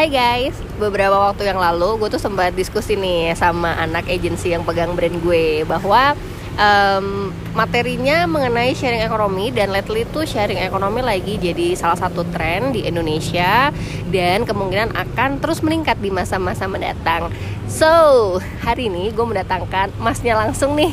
Hai guys, beberapa waktu yang lalu gue tuh sempat diskusi nih sama anak agensi yang pegang brand gue bahwa um, materinya mengenai sharing ekonomi dan lately tuh sharing ekonomi lagi jadi salah satu tren di Indonesia dan kemungkinan akan terus meningkat di masa-masa mendatang. So, hari ini gue mendatangkan masnya langsung nih.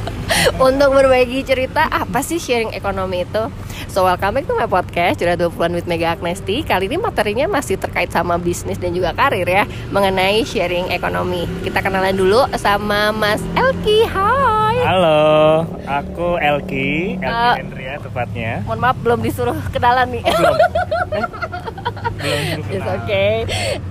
Untuk berbagi cerita apa sih sharing ekonomi itu. So welcome back to my podcast Curhat 20 with Mega Agnesti. Kali ini materinya masih terkait sama bisnis dan juga karir ya Mengenai sharing ekonomi. Kita kenalan dulu sama Mas Elki. Hai Halo, aku Elki Elki uh, Hendria tepatnya. Mohon maaf belum disuruh kenalan nih. Oh, Belum. Eh? Oke okay.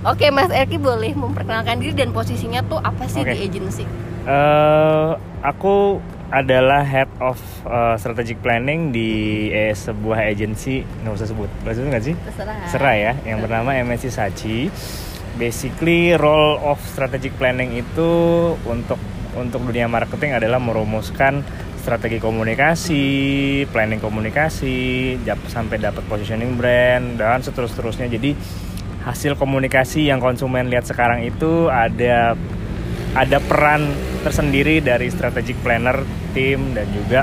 Oke okay, Mas Elki boleh memperkenalkan diri dan posisinya tuh apa sih okay. di agency? Uh, aku adalah head of uh, strategic planning di eh, sebuah agensi nggak usah sebut. Bahasa nggak sih? Terserah. Serah ya. Yang bernama MSC Sachi basically role of strategic planning itu untuk untuk dunia marketing adalah merumuskan strategi komunikasi, planning komunikasi, sampai dapat positioning brand dan seterus-terusnya. Jadi hasil komunikasi yang konsumen lihat sekarang itu ada ada peran tersendiri dari strategic planner tim dan juga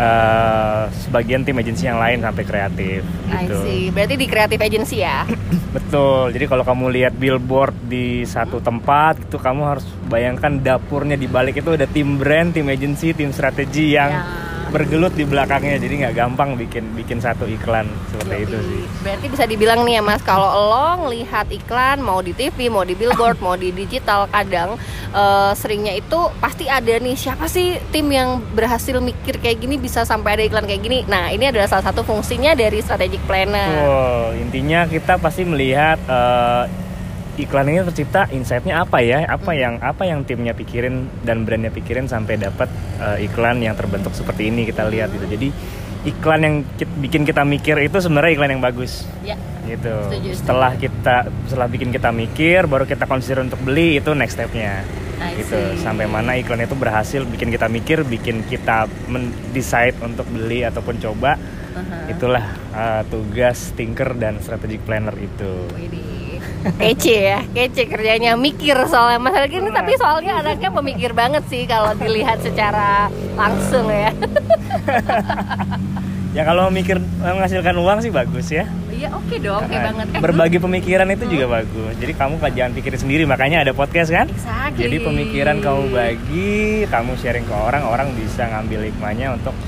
uh, sebagian tim agensi yang lain sampai kreatif gitu. I see. Berarti di kreatif agensi ya? Betul. Jadi kalau kamu lihat billboard di satu tempat itu kamu harus bayangkan dapurnya di balik itu ada tim brand, tim agensi, tim strategi yang yeah bergelut di belakangnya jadi nggak gampang bikin bikin satu iklan seperti Yoi. itu sih. Berarti bisa dibilang nih ya mas kalau lo ngelihat iklan mau di TV mau di billboard mau di digital kadang uh, seringnya itu pasti ada nih siapa sih tim yang berhasil mikir kayak gini bisa sampai ada iklan kayak gini? Nah ini adalah salah satu fungsinya dari strategic planner. Wow, intinya kita pasti melihat uh, iklan ini tercipta insightnya apa ya? Apa yang apa yang timnya pikirin dan brandnya pikirin sampai dapat uh, iklan yang terbentuk seperti ini kita lihat gitu. Jadi iklan yang kita, bikin kita mikir itu sebenarnya iklan yang bagus. Ya. gitu. Setuju, setelah kita setelah bikin kita mikir baru kita consider untuk beli itu next stepnya. Gitu. sampai mana iklan itu berhasil bikin kita mikir bikin kita decide untuk beli ataupun coba. Uh-huh. itulah uh, tugas thinker dan strategic planner itu kece ya kece kerjanya mikir soalnya. Mas ini tapi soalnya anaknya pemikir banget sih kalau dilihat secara langsung ya. Ya kalau mikir menghasilkan uang sih bagus ya. Iya oke okay dong oke okay banget. Eh, berbagi pemikiran itu juga hmm. bagus. Jadi kamu jangan pikirin sendiri. Makanya ada podcast kan? Exactly. jadi pemikiran kamu bagi kamu sharing ke orang orang bisa ngambil hikmahnya untuk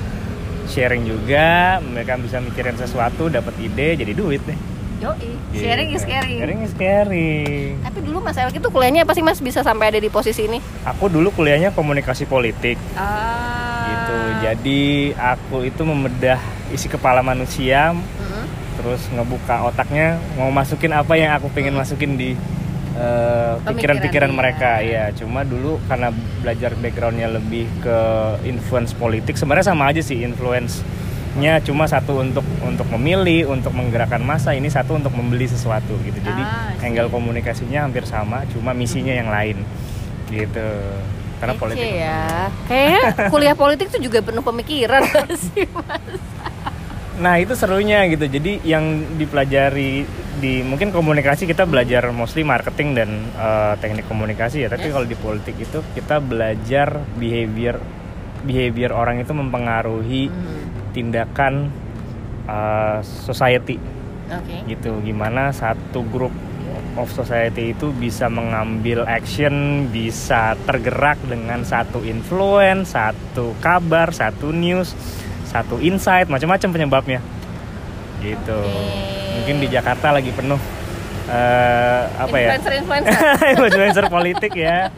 sharing juga. Mereka bisa mikirin sesuatu dapat ide jadi duit deh Yoi, yeah. sharing is caring. Sharing is caring. Tapi dulu Mas Elki tuh kuliahnya apa sih Mas bisa sampai ada di posisi ini? Aku dulu kuliahnya komunikasi politik. Ah. Gitu. Jadi aku itu membedah isi kepala manusia, mm-hmm. terus ngebuka otaknya mau masukin apa yang aku pengen mm-hmm. masukin di uh, pikiran-pikiran mereka ya cuma dulu karena belajar backgroundnya lebih ke influence politik sebenarnya sama aja sih influence nya cuma satu untuk untuk memilih untuk menggerakkan masa ini satu untuk membeli sesuatu gitu. Jadi ah, angle komunikasinya hampir sama cuma misinya yang lain. Gitu. Karena Ece politik. ya. Kayaknya kuliah politik tuh juga penuh pemikiran sih mas. Nah itu serunya gitu. Jadi yang dipelajari di mungkin komunikasi kita belajar mostly marketing dan uh, teknik komunikasi ya. Tapi yes. kalau di politik itu kita belajar behavior behavior orang itu mempengaruhi hmm tindakan uh, society okay. gitu gimana satu grup of society itu bisa mengambil action bisa tergerak dengan satu influence satu kabar satu news satu insight macam-macam penyebabnya gitu okay. mungkin di Jakarta lagi penuh uh, apa influencer, ya influencer influencer politik ya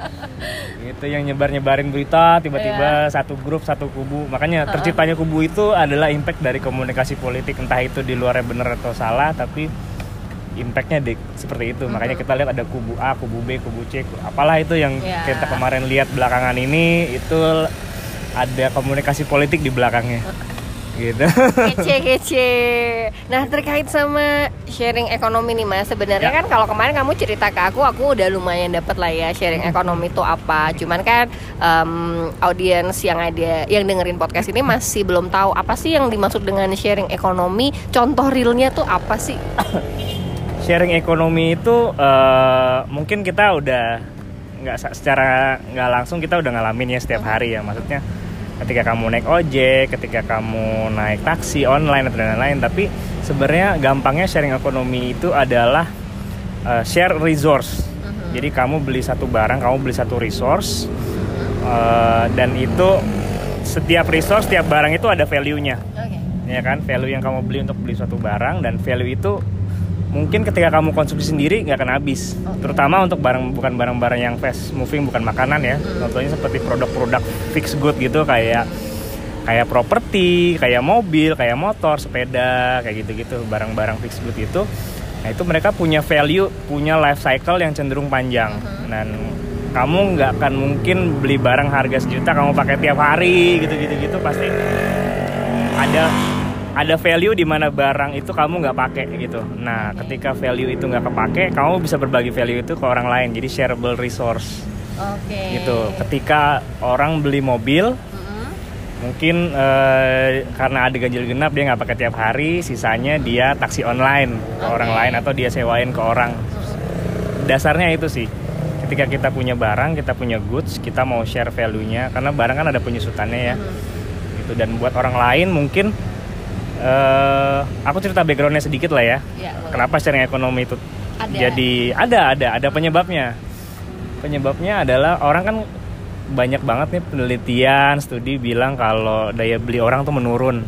itu yang nyebar nyebarin berita tiba-tiba yeah. satu grup satu kubu makanya uh -uh. terciptanya kubu itu adalah impact dari komunikasi politik entah itu di luarnya benar atau salah tapi impactnya di, seperti itu uh -huh. makanya kita lihat ada kubu A kubu B kubu C apalah itu yang yeah. kita kemarin lihat belakangan ini itu ada komunikasi politik di belakangnya gitu. Kece kece. Nah terkait sama sharing ekonomi nih mas sebenarnya ya. kan kalau kemarin kamu cerita ke aku aku udah lumayan dapat lah ya sharing ekonomi itu apa. Cuman kan um, audiens yang ada yang dengerin podcast ini masih belum tahu apa sih yang dimaksud dengan sharing ekonomi. Contoh realnya tuh apa sih? Sharing ekonomi itu uh, mungkin kita udah nggak secara nggak langsung kita udah ngalamin ya setiap hari ya maksudnya ketika kamu naik ojek, ketika kamu naik taksi online atau lain-lain. Tapi sebenarnya gampangnya sharing ekonomi itu adalah uh, share resource. Uh-huh. Jadi kamu beli satu barang, kamu beli satu resource, uh, dan itu setiap resource, setiap barang itu ada value-nya. Okay. Ya kan, value yang kamu beli untuk beli suatu barang dan value itu mungkin ketika kamu konsumsi sendiri nggak akan habis okay. terutama untuk barang bukan barang-barang yang fast moving bukan makanan ya hmm. contohnya seperti produk-produk fixed good gitu kayak kayak properti kayak mobil kayak motor sepeda kayak gitu-gitu barang-barang fixed good itu nah itu mereka punya value punya life cycle yang cenderung panjang uh-huh. dan kamu nggak akan mungkin beli barang harga sejuta kamu pakai tiap hari gitu-gitu gitu pasti ada ada value di mana barang itu kamu nggak pakai gitu. Nah, ketika value itu nggak kepake, kamu bisa berbagi value itu ke orang lain. Jadi shareable resource. Oke. Okay. Gitu. Ketika orang beli mobil, mm-hmm. mungkin uh, karena ada ganjil genap dia nggak pakai tiap hari, sisanya dia taksi online ke okay. orang lain atau dia sewain ke orang. Dasarnya itu sih. Ketika kita punya barang, kita punya goods, kita mau share value-nya karena barang kan ada penyusutannya ya. Mm-hmm. Gitu dan buat orang lain mungkin uh, aku cerita backgroundnya sedikit lah ya. ya Kenapa sharing ekonomi itu ada. jadi ada ada ada penyebabnya. Penyebabnya adalah orang kan banyak banget nih penelitian studi bilang kalau daya beli orang tuh menurun.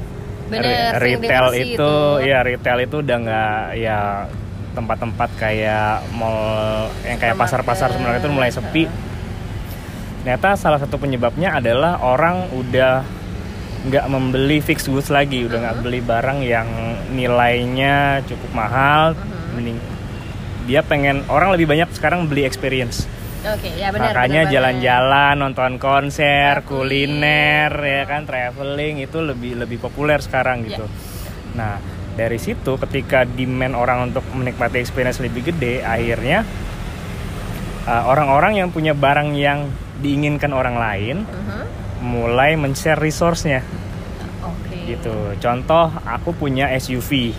Bener, retail itu, itu ya retail itu udah nggak ya tempat-tempat kayak mall yang kayak pasar-pasar sebenarnya itu mulai sepi. Ternyata salah satu penyebabnya adalah orang udah nggak membeli fixed goods lagi udah nggak uh -huh. beli barang yang nilainya cukup mahal uh -huh. mending dia pengen orang lebih banyak sekarang beli experience okay, ya benar. Makanya jalan-jalan, nonton konser, kuliner, ya kan, traveling itu lebih lebih populer sekarang gitu. Yeah. Nah, dari situ ketika demand orang untuk menikmati experience lebih gede, akhirnya uh, orang-orang uh, yang punya barang yang diinginkan orang lain, uh -huh mulai men-share resource-nya. Okay. Gitu. Contoh aku punya SUV.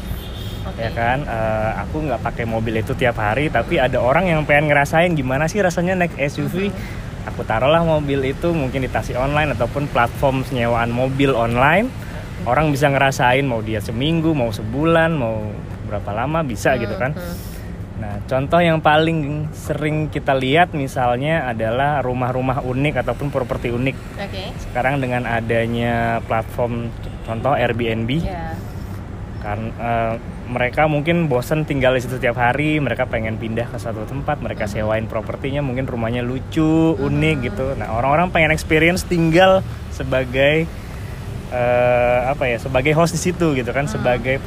Okay. Ya kan, uh, aku nggak pakai mobil itu tiap hari, tapi ada orang yang pengen ngerasain gimana sih rasanya naik SUV. Uh-huh. Aku taruhlah mobil itu mungkin di taksi online ataupun platform senyewaan mobil online. Orang bisa ngerasain mau dia seminggu, mau sebulan, mau berapa lama bisa uh-huh. gitu kan. Uh-huh Nah, contoh yang paling sering kita lihat misalnya adalah rumah-rumah unik ataupun properti unik. Okay. Sekarang dengan adanya platform contoh Airbnb, yeah. kan uh, mereka mungkin bosen tinggal di situ tiap hari, mereka pengen pindah ke satu tempat, mereka mm-hmm. sewain propertinya, mungkin rumahnya lucu, unik hmm. gitu. Nah, orang-orang pengen experience tinggal sebagai uh, apa ya, sebagai host di situ gitu kan, hmm. sebagai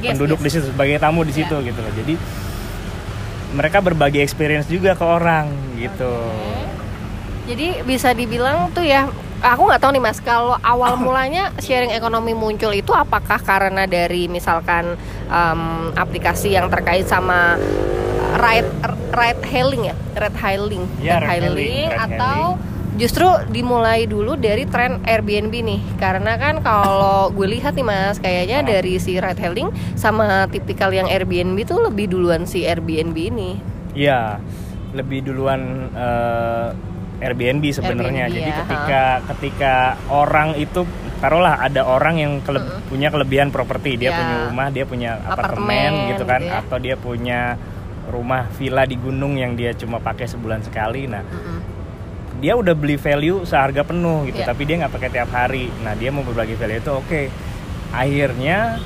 penduduk yes. di situ, sebagai tamu di situ yeah. gitu loh. Jadi mereka berbagi experience juga ke orang gitu. Okay. Jadi bisa dibilang tuh ya aku nggak tahu nih mas kalau awal mulanya sharing ekonomi muncul itu apakah karena dari misalkan um, aplikasi yang terkait sama ride ride hailing ya ride hailing ya, ride hailing, atau hailing justru dimulai dulu dari tren Airbnb nih karena kan kalau gue lihat nih mas kayaknya oh. dari si ride hailing sama tipikal yang Airbnb tuh lebih duluan si Airbnb ini iya lebih duluan uh, Airbnb sebenarnya jadi ya, ketika ha. ketika orang itu taruhlah ada orang yang kele uh -uh. punya kelebihan properti dia ya. punya rumah dia punya apartemen, apartemen gitu kan gitu ya. atau dia punya rumah villa di gunung yang dia cuma pakai sebulan sekali nah uh -uh dia udah beli value seharga penuh gitu yeah. tapi dia nggak pakai tiap hari nah dia mau berbagi value itu oke okay. akhirnya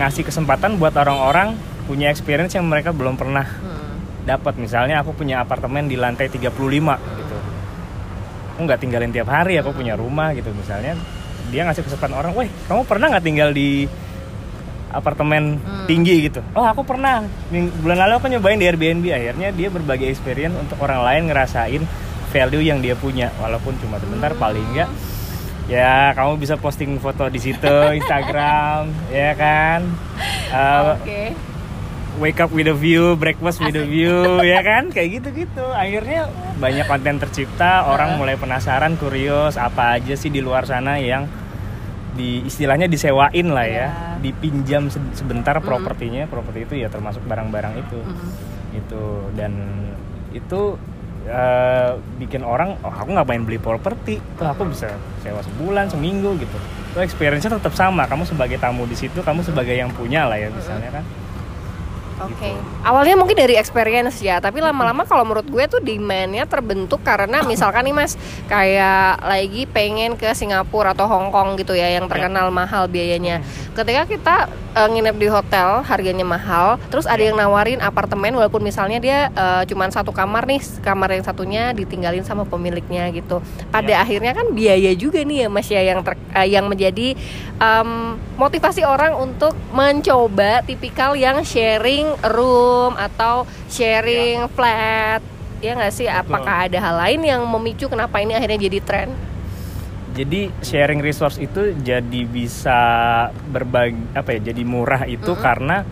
ngasih kesempatan buat orang-orang punya experience yang mereka belum pernah hmm. dapat misalnya aku punya apartemen di lantai 35 gitu aku nggak tinggalin tiap hari aku punya rumah gitu misalnya dia ngasih kesempatan orang, wah kamu pernah nggak tinggal di apartemen hmm. tinggi gitu. Oh aku pernah. Bulan lalu aku nyobain di Airbnb. Akhirnya dia berbagi experience untuk orang lain ngerasain value yang dia punya walaupun cuma sebentar paling enggak ya kamu bisa posting foto di situ Instagram ya kan uh, okay. wake up with a view breakfast with a view ya kan kayak gitu gitu akhirnya banyak konten tercipta orang mulai penasaran kurios apa aja sih di luar sana yang di istilahnya disewain lah ya, Iya. dipinjam se- sebentar Mm. propertinya, properti itu ya termasuk barang-barang itu, Mhm. itu dan itu eh, bikin orang, oh aku ngapain beli properti, tuh aku bisa sewa sebulan, seminggu gitu, itu experience-nya tetap sama, kamu sebagai tamu di situ, kamu sebagai yang punya lah ya misalnya kan, Oke. Gitu. Awalnya mungkin dari experience ya, tapi lama-lama kalau menurut gue tuh demand-nya terbentuk karena misalkan nih Mas kayak lagi pengen ke Singapura atau Hong Kong gitu ya yang terkenal mahal biayanya. Ketika kita eh, nginep di hotel harganya mahal, terus ada yang nawarin apartemen walaupun misalnya dia eh, cuman satu kamar nih, kamar yang satunya ditinggalin sama pemiliknya gitu. Pada Ya. akhirnya kan biaya juga nih ya Mas ya yang ter- eh, yang menjadi em, motivasi orang untuk mencoba tipikal yang sharing room atau sharing flat ya nggak sih apakah ada hal lain yang memicu kenapa ini akhirnya jadi tren Jadi sharing resource itu jadi bisa berbagi apa ya? Jadi murah itu Mm-mm. karena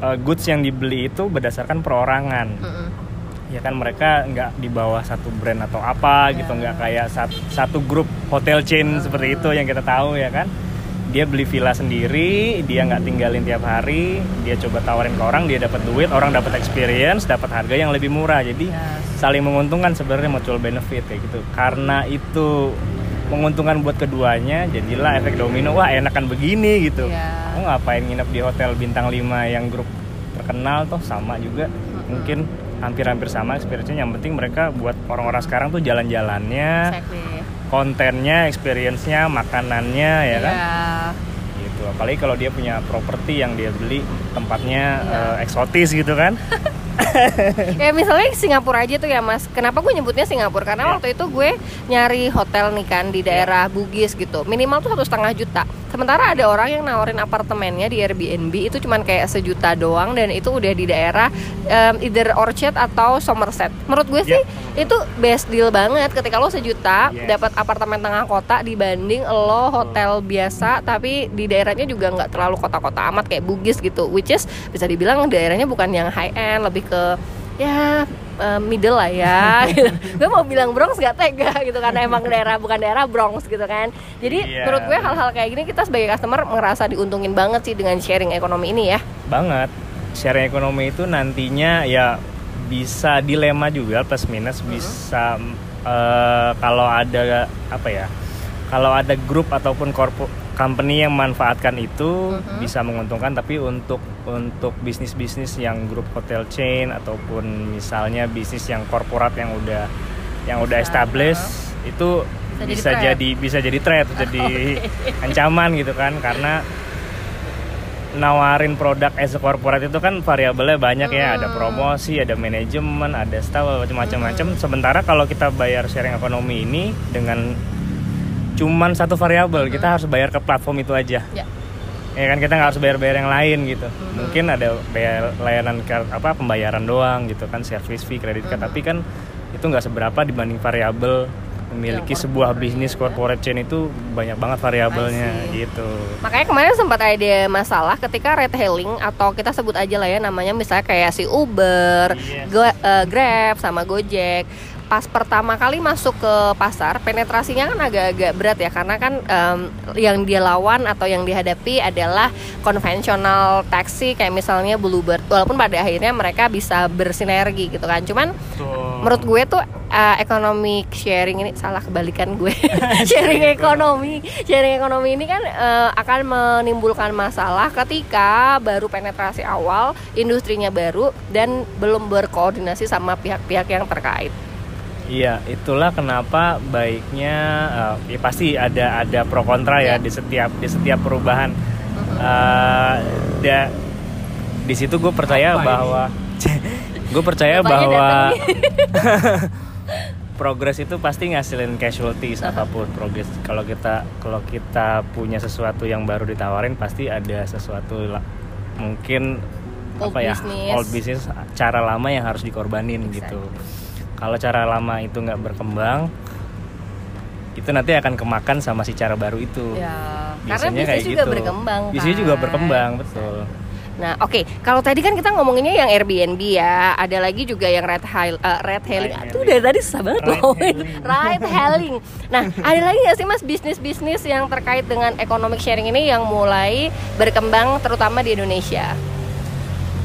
uh, goods yang dibeli itu berdasarkan perorangan. Mm-mm. Ya kan mereka nggak di bawah satu brand atau apa gitu, nggak kayak sat- satu grup hotel chain seperti itu yang kita tahu ya kan. Dia beli villa sendiri, dia nggak tinggalin tiap hari, dia coba tawarin ke orang, dia dapat duit, orang dapat experience, dapat harga yang lebih murah. Jadi saling menguntungkan sebenarnya mutual benefit kayak gitu. Karena itu menguntungkan buat keduanya jadilah efek domino. Wah enakan begini gitu. Iya. aku ngapain nginep di hotel bintang 5 yang grup terkenal toh? Sama juga. Mungkin hampir-hampir sama experience-nya. Yang penting mereka buat orang-orang sekarang tuh jalan-jalannya. Exactly. Kontennya experience-nya makanannya ya kan Ya. gitu apalagi kalau dia punya properti yang dia beli tempatnya Iya. eh, eksotis gitu kan. Ya misalnya Singapura aja tuh ya mas. Kenapa gue nyebutnya Singapura? Karena Ya. waktu itu gue nyari hotel nih kan di daerah Bugis gitu. Minimal tuh satu setengah juta. Sementara ada orang yang nawarin apartemennya di Airbnb itu cuman kayak sejuta doang dan itu udah di daerah em, either Orchard atau Somerset. Menurut gue sih itu best deal banget. Ketika lo sejuta Yes. dapat apartemen tengah kota dibanding lo hotel biasa tapi di daerahnya juga nggak terlalu kota-kota amat kayak Bugis gitu which is bisa dibilang daerahnya bukan yang high end lebih ke ya eh, middle lah ya. Gitu. gue mau bilang Bronx gak tega gitu karena emang daerah bukan daerah Bronx gitu kan. Jadi Iya. menurut gue hal-hal kayak gini kita sebagai customer ngerasa diuntungin banget sih dengan sharing ekonomi ini ya. Banget. Sharing ekonomi itu nantinya ya bisa dilema juga plus minus bisa eh, kalau ada apa ya kalau ada grup ataupun korpo company yang memanfaatkan itu Mhm. bisa menguntungkan tapi untuk untuk bisnis bisnis yang grup hotel chain ataupun misalnya bisnis yang korporat yang udah yang udah established itu Bisa jadi bisa threat. jadi bisa jadi threat jadi ancaman gitu kan karena nawarin produk as a corporate itu kan variabelnya banyak ya ada Hmm. promosi ada manajemen ada staff macam-macam sementara kalau kita bayar sharing ekonomi ini dengan cuman satu variabel kita harus bayar ke platform itu aja ya ya kan kita nggak harus bayar-bayar yang lain gitu Hmm. mungkin ada bayar layanan card apa pembayaran doang gitu kan service fee kredit card Hmm. tapi kan itu nggak seberapa dibanding variabel memiliki Yang sebuah bisnis ya. corporate chain itu banyak banget variabelnya gitu Makanya kemarin sempat ada masalah ketika ride hailing atau kita sebut aja lah ya namanya misalnya kayak si Uber, Yes. Go- eh, Grab sama Gojek. Pas pertama kali masuk ke pasar, penetrasinya kan agak-agak berat ya karena kan em, yang dia lawan atau yang dihadapi adalah konvensional taksi kayak misalnya Bluebird. Walaupun pada akhirnya mereka bisa bersinergi gitu kan. Cuman menurut gue tuh uh, ekonomi sharing ini salah kebalikan gue sharing ekonomi sharing ekonomi ini kan uh, akan menimbulkan masalah ketika baru penetrasi awal industrinya baru dan belum berkoordinasi sama pihak-pihak yang terkait Iya, itulah kenapa baiknya eh, ya pasti ada ada pro kontra ya Iya. di setiap di setiap perubahan. Eh, da- di situ gue percaya Apa bahwa gue percaya Bapaknya bahwa progres itu pasti ngasilin casualties apa pun progres. Kalau kita kalau kita punya sesuatu yang baru ditawarin pasti ada sesuatu la- mungkin Old apa ya business. old business cara lama yang harus dikorbanin gitu. Kalau cara lama itu nggak berkembang, itu nanti akan kemakan sama si cara baru itu. ya karena Biasanya bisnis kayak juga gitu. berkembang Bisnis juga kan. berkembang, betul. Nah, oke, kalau tadi kan kita ngomonginnya yang Airbnb ya, ada lagi juga yang red hail, uh, red hailing. Hailing. dari tadi susah banget ngomongin. hailing. Ride hailing. Nah, ada lagi nggak sih mas bisnis-bisnis yang terkait dengan economic sharing ini yang mulai berkembang terutama di Indonesia?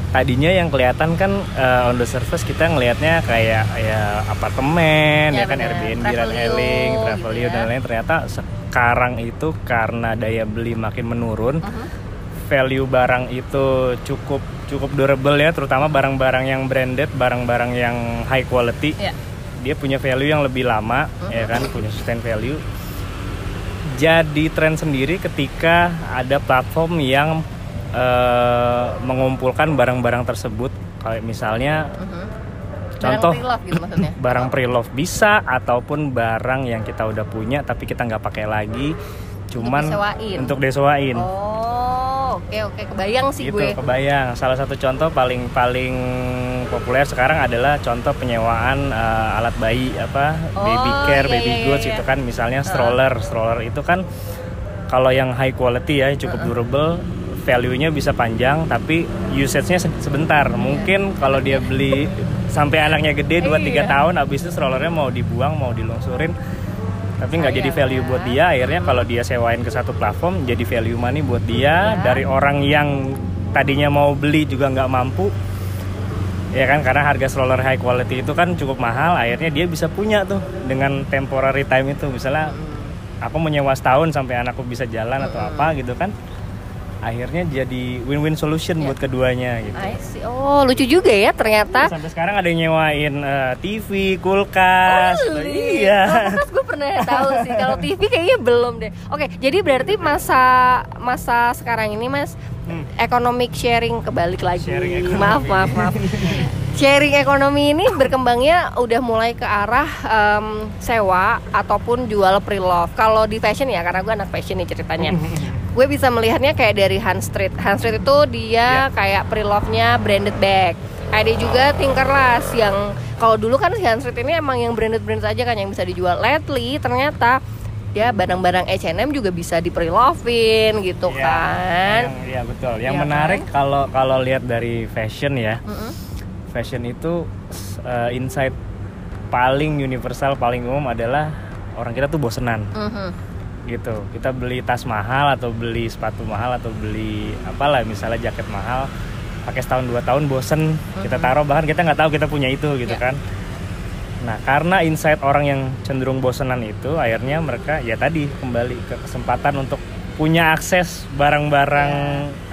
Tadinya yang kelihatan kan uh, on the surface kita ngelihatnya kayak ya apartemen Ya, ya, kan. Airbnb, Travelio Ride-hailing, gitu Travelio ya. dan lain ternyata sekarang itu karena daya beli makin menurun, Uh-huh. value barang itu cukup cukup durable ya, terutama barang-barang yang branded, barang-barang yang high quality. Ya. Dia punya value yang lebih lama ya kan, punya sustain value. Jadi tren sendiri ketika ada platform yang eh, mengumpulkan barang-barang tersebut kayak misalnya Uh-huh. Contoh. Barang gitu maksudnya. barang pre-love bisa ataupun barang yang kita udah punya tapi kita nggak pakai lagi cuman disewain. untuk disewain Oh, oke oke kebayang sih gitu gue. kebayang salah satu contoh paling paling populer sekarang adalah contoh penyewaan eh, alat bayi apa Oh, baby care iya, baby iya, goods iya. itu kan misalnya stroller stroller itu kan kalau yang high quality ya cukup durable value-nya bisa panjang tapi usage-nya se- sebentar. Mungkin kalau dia beli sampai anaknya gede 2-3 Iya. tahun habis itu strollernya mau dibuang mau dilungsurin tapi nggak jadi value buat dia. Akhirnya kalau dia sewain ke satu platform jadi value money buat dia. Ya. dari orang yang tadinya mau beli juga nggak mampu. Ya kan karena harga stroller high quality itu kan cukup mahal akhirnya dia bisa punya tuh dengan temporary time itu. Misalnya aku menyewa setahun sampai anakku bisa jalan atau apa gitu kan akhirnya jadi win-win solution Ya. buat keduanya gitu I see. Oh, lucu juga ya ternyata. sampai sekarang ada yang nyewain eh, TV kulkas Really? iya Oh, kulkas gue pernah tahu sih. Kalau TV kayaknya belum deh. Oke, jadi berarti masa masa sekarang ini Mas Hmm. economic sharing kebalik lagi. Sharing ekonomi. Maaf, maaf, maaf. sharing ekonomi ini berkembangnya udah mulai ke arah em, sewa ataupun jual pre-love. Kalau di fashion ya, karena gue anak fashion nih ceritanya. Gue bisa melihatnya kayak dari Hans Street. Hans Street itu dia Ya. kayak pre-love-nya branded bag. Ada juga Tinkerlust yang kalau dulu kan si Hans Street ini emang yang branded-branded aja kan yang bisa dijual. Lately ternyata ya barang-barang H&M juga bisa di pre-lovein gitu Iya, kan. Iya betul. Yang Iya menarik kalau kalau lihat dari fashion ya, Mm-mm. fashion itu uh, insight paling universal paling umum adalah orang kita tuh bosenan Mhm. Gitu. Kita beli tas mahal atau beli sepatu mahal atau beli apalah misalnya jaket mahal pakai setahun dua tahun bosen kita taruh bahkan kita nggak tahu kita punya itu gitu Iya. kan. Nah karena insight orang yang cenderung bosenan itu akhirnya mereka ya tadi kembali ke kesempatan untuk punya akses barang-barang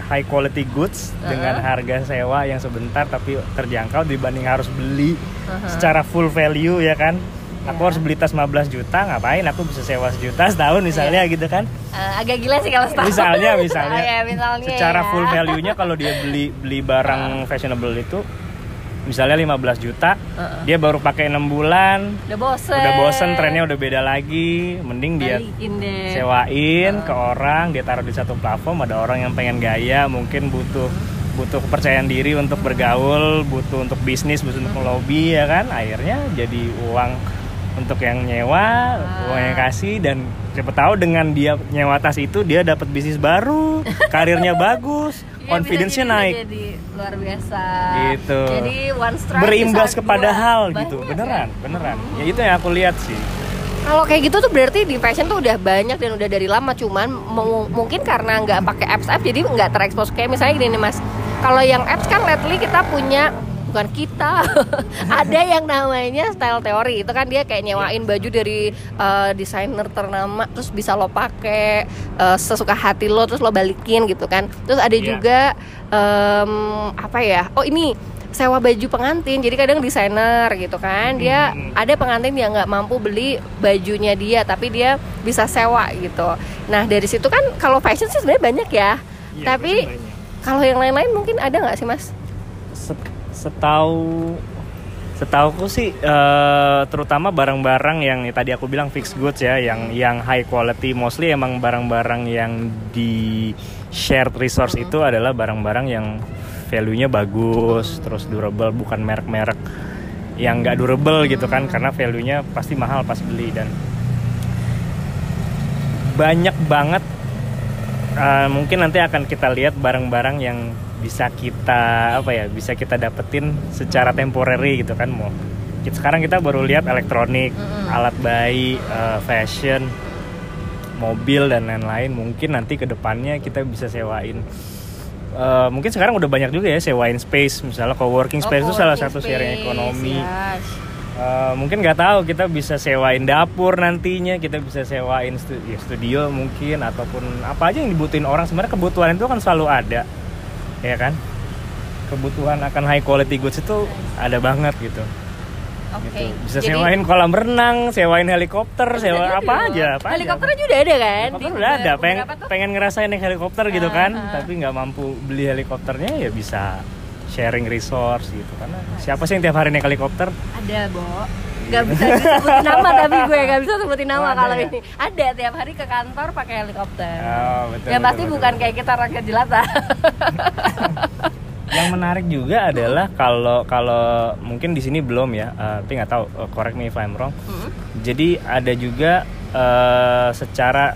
high quality goods Uh-huh. dengan harga sewa yang sebentar tapi terjangkau dibanding harus beli Uh-huh. secara full value ya kan. Aku Ya. harus beli tas 15 juta, ngapain aku bisa sewa sejuta setahun misalnya gitu kan. Eh, agak gila sih kalau setahun. Misalnya misalnya. Oh, ya, misalnya Secara ya. full value-nya kalau dia beli beli barang fashionable itu misalnya 15 juta, Uh-uh. dia baru pakai enam bulan, Udah bosen. udah bosen trennya udah beda lagi, mending dia sewain ke orang, dia taruh di satu platform, ada orang yang pengen gaya, mungkin butuh butuh kepercayaan diri untuk bergaul, butuh untuk bisnis, butuh untuk melobi ya kan, akhirnya jadi uang untuk yang nyewa, uang yang kasih dan siapa tahu dengan dia nyewa tas itu dia dapat bisnis baru, karirnya bagus, Iya, confidence-nya naik. Jadi luar biasa. Gitu. Jadi one strike Berimbas kepada dua. hal Banyak gitu, ya. beneran, beneran. Ya itu yang aku lihat sih. Kalau kayak gitu tuh berarti di fashion tuh udah banyak dan udah dari lama cuman mu- mungkin karena nggak pakai apps app jadi nggak terekspos kayak misalnya gini nih mas. Kalau yang apps kan lately kita punya bukan kita. Ada yang namanya style teori. Itu kan dia kayak nyewain baju dari eh, desainer ternama terus bisa lo pakai eh, sesuka hati lo terus lo balikin gitu kan. Terus ada Iya. juga em, apa ya? Oh ini sewa baju pengantin. Jadi kadang desainer gitu kan. Dia Hmm. ada pengantin yang nggak mampu beli bajunya dia tapi dia bisa sewa gitu. Nah dari situ kan kalau fashion sih sebenarnya banyak ya. Iya, tapi kalau yang lain-lain mungkin ada nggak sih mas setahu setauku sih eh, terutama barang-barang yang tadi aku bilang fixed goods ya yang yang high quality mostly emang barang-barang yang di shared resource itu adalah barang-barang yang value-nya bagus terus durable bukan merek-merek yang nggak durable gitu kan karena value-nya pasti mahal pas beli dan banyak banget uh, mungkin nanti akan kita lihat barang-barang yang bisa kita apa ya bisa kita dapetin secara temporary gitu kan mau sekarang kita baru lihat elektronik mm -hmm. alat bayi uh, fashion mobil dan lain-lain. Mungkin nanti ke depannya kita bisa sewain. Uh, mungkin sekarang udah banyak juga ya sewain space. Misalnya co-working space oh, itu salah satu sharing ekonomi. yes. uh, mungkin nggak tahu kita bisa sewain dapur nantinya kita bisa sewain studio, ya, studio mungkin ataupun apa aja yang dibutuhin orang. Sebenarnya kebutuhan itu kan selalu ada ya kan kebutuhan akan high quality goods itu ada banget gitu Okay. Gitu. Bisa Jadi, sewain kolam renang, sewain helikopter, sewa apa aja, apa Helikopter aja udah ada kan? Helikopter udah ada. Pengen, pengen ngerasain naik helikopter gitu kan, uh, tapi nggak mampu beli helikopternya ya bisa sharing resource gitu karena siapa sih yang tiap hari naik helikopter? Ada, Bo. Gak bisa disebutin nama tapi gue gak bisa sebutin nama oh, kalau ya? ini ada tiap hari ke kantor pakai helikopter oh, betul, ya betul, pasti betul, bukan betul. kayak kita rakyat jelata yang menarik juga adalah kalau kalau mungkin di sini belum ya uh, tapi nggak tahu uh, correct me if I'm wrong mm -hmm. jadi ada juga uh, secara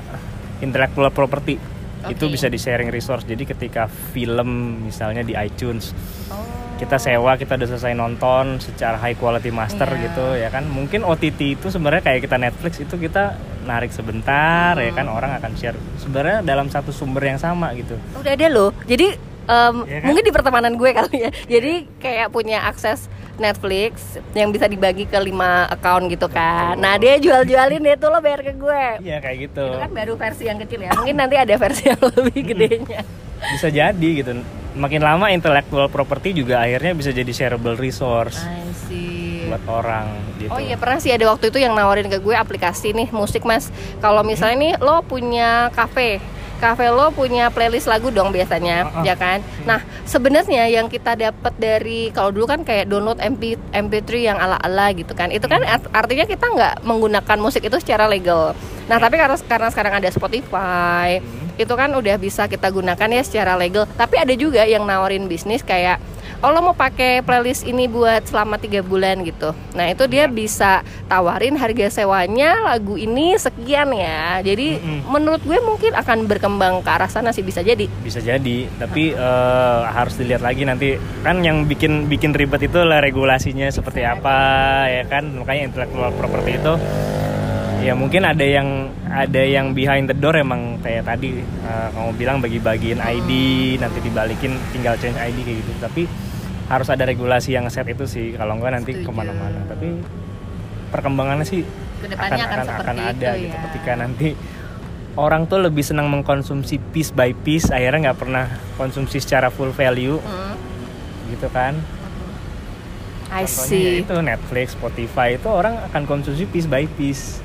intellectual property okay. itu bisa di sharing resource jadi ketika film misalnya di iTunes oh kita sewa kita udah selesai nonton secara high quality master yeah. gitu ya kan mungkin OTT itu sebenarnya kayak kita Netflix itu kita narik sebentar hmm. ya kan hmm. orang akan share sebenarnya dalam satu sumber yang sama gitu udah ada loh jadi um, yeah, kan? mungkin di pertemanan gue kali ya jadi kayak punya akses Netflix yang bisa dibagi ke lima account gitu kan. Nah dia jual-jualin itu lo bayar ke gue. Iya kayak gitu. Itu kan baru versi yang kecil ya. Mungkin nanti ada versi yang lebih gedenya. Bisa jadi gitu makin lama intellectual property juga akhirnya bisa jadi shareable resource buat orang gitu. Oh iya pernah sih ada waktu itu yang nawarin ke gue aplikasi nih musik mas. Kalau misalnya nih lo punya cafe, cafe lo punya playlist lagu dong biasanya, uh -uh. ya kan? Hmm. Nah sebenarnya yang kita dapat dari kalau dulu kan kayak download MP MP3 yang ala-ala gitu kan, itu kan hmm. artinya kita nggak menggunakan musik itu secara legal. Nah tapi karena karena sekarang ada Spotify. Hmm itu kan udah bisa kita gunakan ya secara legal tapi ada juga yang nawarin bisnis kayak oh lo mau pakai playlist ini buat selama tiga bulan gitu. Nah itu dia bisa tawarin harga sewanya lagu ini sekian ya. Jadi mm-hmm. menurut gue mungkin akan berkembang ke arah sana sih bisa jadi. Bisa jadi tapi uh, harus dilihat lagi nanti. Kan yang bikin bikin ribet itu lah regulasinya seperti apa ya kan? Makanya intellectual property itu ya mungkin ada yang ada yang behind the door emang kayak tadi uh, kamu bilang bagi-bagiin ID nanti dibalikin tinggal change ID kayak gitu. Tapi harus ada regulasi yang set itu sih kalau enggak nanti ke mana-mana tapi perkembangannya sih akan akan, akan, akan ada gitu ya. ketika nanti orang tuh lebih senang mengkonsumsi piece by piece akhirnya nggak pernah konsumsi secara full value hmm. gitu kan I see. itu Netflix, Spotify itu orang akan konsumsi piece by piece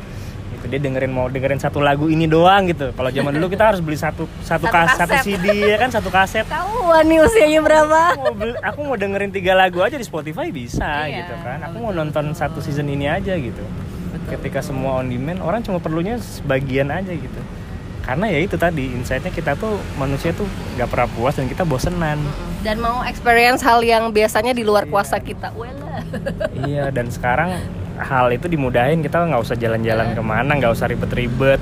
gitu. Dia dengerin mau dengerin satu lagu ini doang gitu. Kalau zaman dulu kita harus beli satu satu, satu, kas, satu CD ya kan? Satu kaset. Tahu nih usianya berapa? Aku mau, beli, aku mau dengerin tiga lagu aja di Spotify bisa iya, gitu kan. Aku betul, mau nonton satu season ini aja gitu. Betul, ketika semua on demand orang cuma perlunya sebagian aja gitu. Karena ya itu tadi insightnya kita tuh manusia tuh nggak pernah puas dan kita bosenan. Dan mau experience hal yang biasanya di luar iya. kuasa kita. Well iya dan sekarang hal itu dimudahin kita nggak usah jalan-jalan iya. ke mana nggak usah ribet-ribet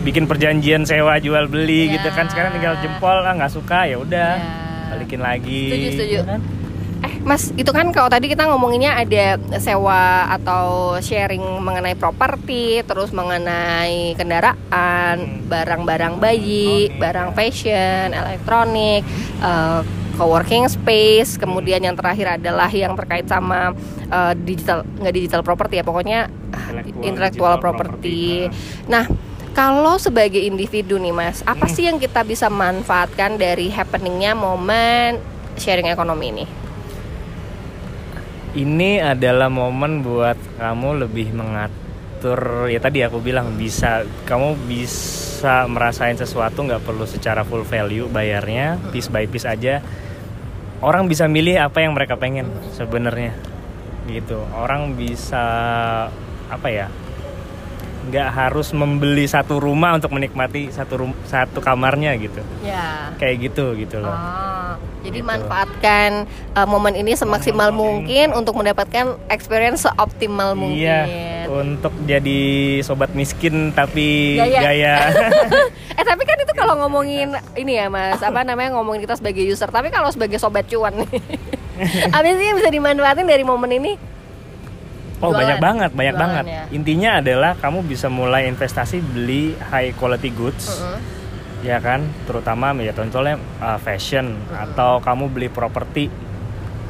bikin perjanjian sewa jual beli yeah. gitu kan sekarang tinggal jempol ah nggak suka ya udah yeah. balikin lagi setuju setuju ya kan? eh mas itu kan kalau tadi kita ngomonginnya ada sewa atau sharing mengenai properti terus mengenai kendaraan hmm. barang-barang bayi okay. barang fashion elektronik uh, co-working space kemudian yang terakhir adalah yang terkait sama uh, digital nggak digital property ya pokoknya intellectual property. property nah kalau sebagai individu nih mas apa hmm. sih yang kita bisa manfaatkan dari happeningnya momen sharing ekonomi ini ini adalah momen buat kamu lebih mengatur ya tadi aku bilang bisa kamu bisa merasain sesuatu nggak perlu secara full value bayarnya piece by piece aja orang bisa milih apa yang mereka pengen sebenarnya. Gitu. Orang bisa apa ya nggak harus membeli satu rumah untuk menikmati satu rum satu kamarnya gitu. Ya. Kayak gitu gitu loh. Oh, jadi gitu. manfaatkan uh, momen ini semaksimal mungkin untuk mendapatkan experience seoptimal iya. Untuk jadi sobat miskin tapi Gaya. gaya. eh tapi kan itu kalau ngomongin ini ya mas apa namanya ngomongin kita sebagai user tapi kalau sebagai sobat cuan nih apa sih yang bisa dimanfaatin dari momen ini Oh Jualan. banyak banget, banyak Jualan, banget. ya. Intinya adalah kamu bisa mulai investasi beli high quality goods, Heeh. ya kan? Terutama ya contohnya uh, fashion atau kamu beli properti,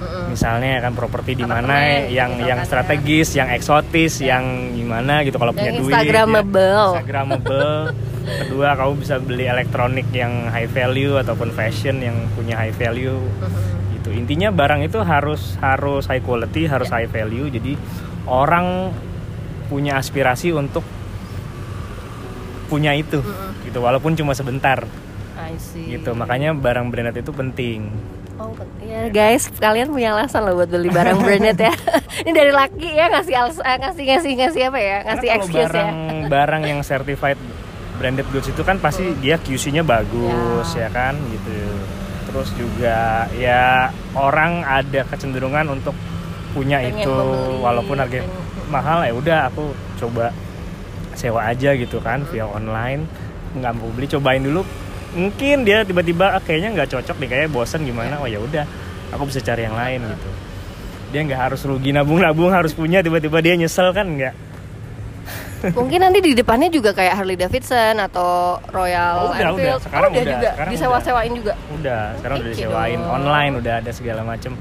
Heeh. misalnya kan properti di mana yang gitu yang kan, ya. strategis, yang eksotis, yang gimana gitu kalau punya duit. Instagramable. Ya. Instagramable. Kedua kamu bisa beli elektronik yang high value ataupun fashion yang punya high value. Heeh. gitu intinya barang itu harus harus high quality harus Ya. high value jadi orang punya aspirasi untuk punya itu Mm-mm. gitu walaupun cuma sebentar I see. gitu makanya barang branded itu penting Oh, ya guys, kalian punya alasan loh buat beli barang branded ya. Ini dari laki ya ngasih alas, eh, ngasih ngasih ngasih apa ya? Ngasih Karena excuse barang ya. barang yang certified branded goods itu kan pasti dia QC-nya bagus Ya. ya. kan gitu terus juga ya orang ada kecenderungan untuk punya Pengen itu membeli, walaupun harga pengen- mahal ya udah aku coba sewa aja gitu kan via online nggak mau beli cobain dulu mungkin dia tiba-tiba ah, kayaknya nggak cocok deh kayak bosan gimana oh ya udah aku bisa cari yang lain gitu dia nggak harus rugi nabung-nabung harus punya tiba-tiba dia nyesel kan nggak Mungkin nanti di depannya juga kayak Harley Davidson atau Royal Oh, udah, Enfield. udah. Sekarang oh, udah, udah. juga Sekarang disewa-sewain juga. udah sekarang udah Oke disewain dong. online udah ada segala macem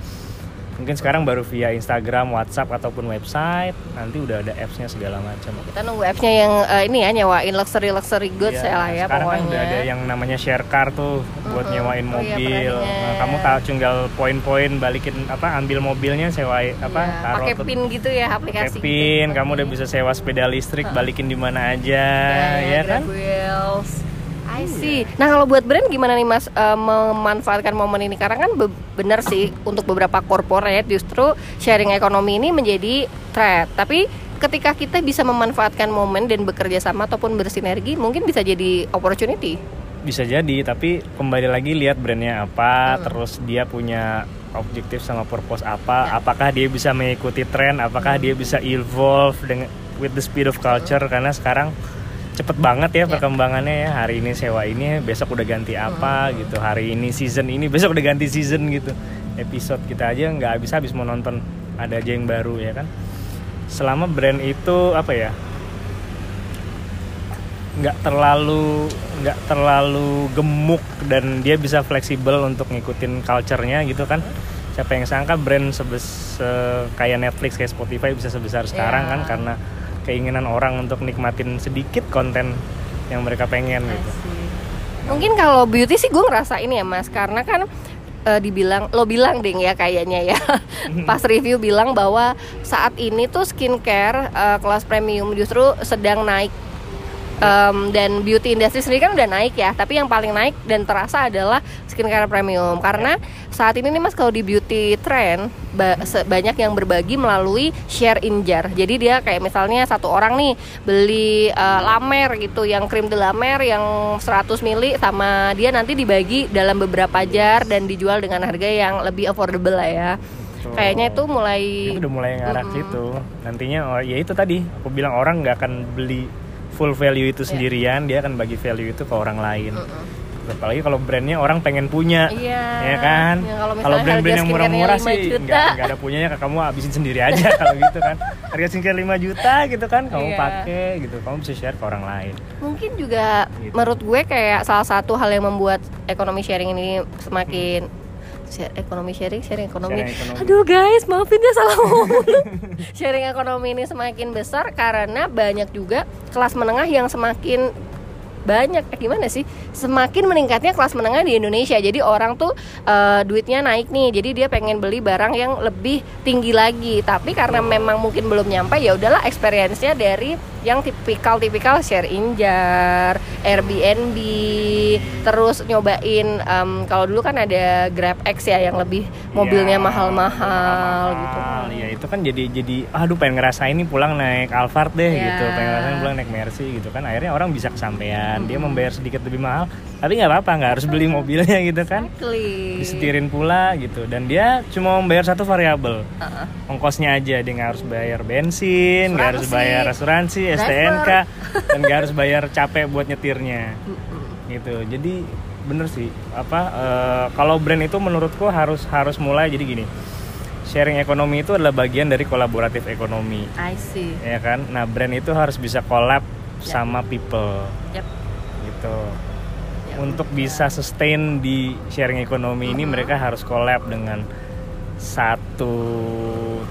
mungkin sekarang baru via Instagram, WhatsApp ataupun website nanti udah ada appsnya segala macam Kita nunggu apps-nya yang eh, ini ya nyewain luxury luxury goods ya lah ya sekarang pokoknya. kan udah ada yang namanya share car tuh buat Mm-mm. nyewain Oh iya, mobil. pernah Nah, kamu tahu tinggal poin-poin balikin apa ambil mobilnya sewa apa Iya, taruh pakai pin gitu ya aplikasi. pakai pin, gitu. kamu udah bisa sewa sepeda listrik balikin di mana aja ya, ya kan? Wheels. I Iya. see. Nah kalau buat brand gimana nih mas eh, memanfaatkan momen ini? Karena kan be- bener sih untuk beberapa corporate justru sharing ekonomi ini menjadi threat. Tapi ketika kita bisa memanfaatkan momen dan bekerja sama ataupun bersinergi, mungkin bisa jadi opportunity. Bisa jadi, tapi kembali lagi lihat brandnya apa, Hmm. terus dia punya objektif sama purpose apa, Ya. apakah dia bisa mengikuti tren, apakah Hmm. dia bisa evolve dengan with the speed of culture karena sekarang cepet banget ya Ya. perkembangannya ya. Hari ini sewa ini, besok udah ganti apa Hmm. gitu. Hari ini season ini, besok udah ganti season gitu. Episode kita aja nggak habis-habis mau nonton, ada aja yang baru ya kan. Selama brand itu apa ya? nggak terlalu nggak terlalu gemuk dan dia bisa fleksibel untuk ngikutin culture-nya gitu kan siapa yang sangka brand sebes se- kayak Netflix kayak Spotify bisa sebesar sekarang Ya. kan karena keinginan orang untuk nikmatin sedikit konten yang mereka pengen gitu. Mungkin kalau beauty sih gue ngerasa ini ya mas, karena kan eh, dibilang lo bilang ding ya kayaknya ya. Pas review bilang bahwa saat ini tuh skincare eh, kelas premium justru sedang naik Em, dan beauty industry sendiri kan udah naik ya. Tapi yang paling naik dan terasa adalah skincare premium. Karena saat ini nih mas kalau di beauty trend ba- banyak yang berbagi melalui share in jar. Jadi dia kayak misalnya satu orang nih beli eh, lamer gitu yang krim de la mer yang 100 mili sama dia nanti dibagi dalam beberapa jar dan dijual dengan harga yang lebih affordable lah ya. Kayaknya itu mulai itu udah mulai ngarah Mm-mm. situ. Nantinya oh, ya itu tadi aku bilang orang nggak akan beli full value itu Iya. sendirian dia akan bagi value itu ke orang lain Mm-mm. apalagi kalau brandnya orang pengen punya Iya. ya kan Ya, kalau brand-brand yang murah-murah 5 sih nggak nggak ada punyanya kamu habisin sendiri aja kalau gitu kan harga skincare 5 juta gitu kan kamu Iya. pakai gitu kamu bisa share ke orang lain Mungkin juga Gitu. menurut gue kayak salah satu hal yang membuat ekonomi sharing ini semakin Share- ekonomi sharing, sharing ekonomi. Sharing ekonomi. Aduh guys, maafin ya salah ngomong. sharing ekonomi ini semakin besar karena banyak juga kelas menengah yang semakin banyak eh, gimana sih semakin meningkatnya kelas menengah di Indonesia jadi orang tuh eh, duitnya naik nih jadi dia pengen beli barang yang lebih tinggi lagi tapi karena memang mungkin belum nyampe ya udahlah experience-nya dari yang tipikal-tipikal share injar, Airbnb, terus nyobain em, kalau dulu kan ada Grab X ya yang lebih mobilnya Ya, mahal-mahal gitu. mahal. Ya itu kan jadi jadi aduh pengen ngerasain nih pulang naik Alphard deh Ya. gitu, pengen ngerasain pulang naik Mercy gitu kan. Akhirnya orang bisa kesampaian, dia membayar sedikit lebih mahal, tapi nggak apa-apa, nggak harus beli mobilnya gitu kan. Exactly. Disetirin pula gitu dan dia cuma membayar satu variabel Uh-uh. ongkosnya aja dia nggak harus bayar bensin nggak harus bayar asuransi driver. STNK dan nggak harus bayar capek buat nyetirnya. Gitu. Jadi bener sih. Apa eh, kalau brand itu menurutku harus harus mulai. Jadi gini sharing ekonomi itu adalah bagian dari kolaboratif ekonomi. I see. ya kan? Nah brand itu harus bisa collab Ya. sama people. Yep. gitu. Ya untuk bisa sustain di sharing ekonomi ini mereka harus collab dengan satu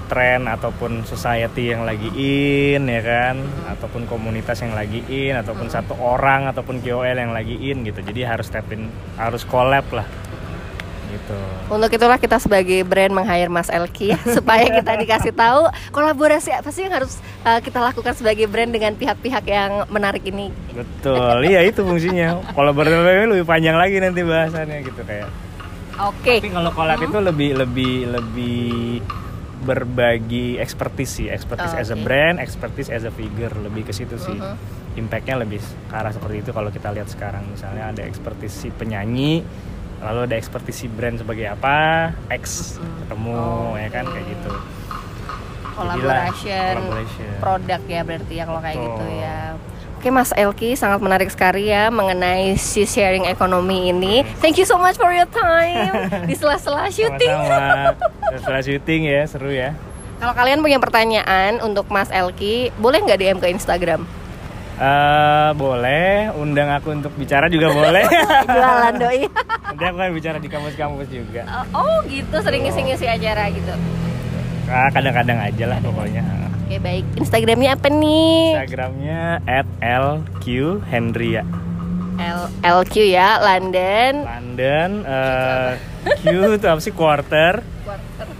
tren ataupun society yang lagi in ya kan? Ataupun komunitas yang lagi in ataupun satu orang ataupun KOL yang lagi in gitu. Jadi harus step in harus collab lah. Gitu. Untuk itulah kita sebagai brand meng-hire Mas Elki ya, supaya kita dikasih tahu kolaborasi apa sih yang harus uh, kita lakukan sebagai brand dengan pihak-pihak yang menarik ini. betul. Iya itu fungsinya. Kolaborasi lebih panjang lagi nanti bahasannya gitu kayak Oke. Tapi kalau collab itu lebih lebih lebih berbagi expertise sih, expertise Oh, as a brand, expertise as a figure lebih ke situ sih. Mhm. Impactnya lebih ke arah seperti itu kalau kita lihat sekarang misalnya ada expertise si penyanyi, lalu ada expertise si brand sebagai apa, X ketemu Oh, ya kan kayak gitu. Collaboration, collaboration. produk ya berarti ya kalau kayak gitu ya. Oke Mas Elki sangat menarik sekali ya mengenai si sharing ekonomi ini. Thank you so much for your time di sela-sela syuting. Setelah syuting ya seru ya. Kalau kalian punya pertanyaan untuk Mas Elki, boleh nggak DM ke Instagram? Eh boleh, undang aku untuk bicara juga boleh. Jualan doi. Nanti aku akan bicara di kampus-kampus juga. Oh gitu, sering ngisi-ngisi acara gitu. Ah, kadang-kadang aja lah pokoknya. Oke baik, Instagramnya apa nih? Instagramnya @lqhendria. L LQ ya, London. London eh, Q itu apa sih quarter?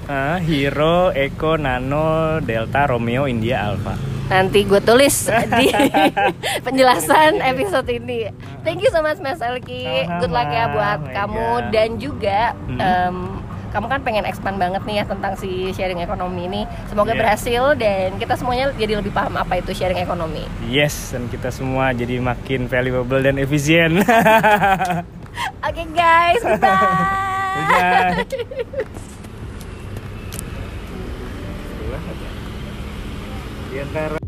Ah, Hero, Eko, Nano, Delta, Romeo, India, Alpha. Nanti gue tulis di penjelasan episode ini. Thank you so much Mas Elki. Good luck ya buat Oh kamu God. dan juga Hmm. Kamu kan pengen expand banget nih ya tentang si sharing ekonomi ini. Semoga Yeah. berhasil dan kita semuanya jadi lebih paham apa itu sharing ekonomi. Yes, dan kita semua jadi makin valuable dan efisien. Oke guys, goodbye. Udah. Di antara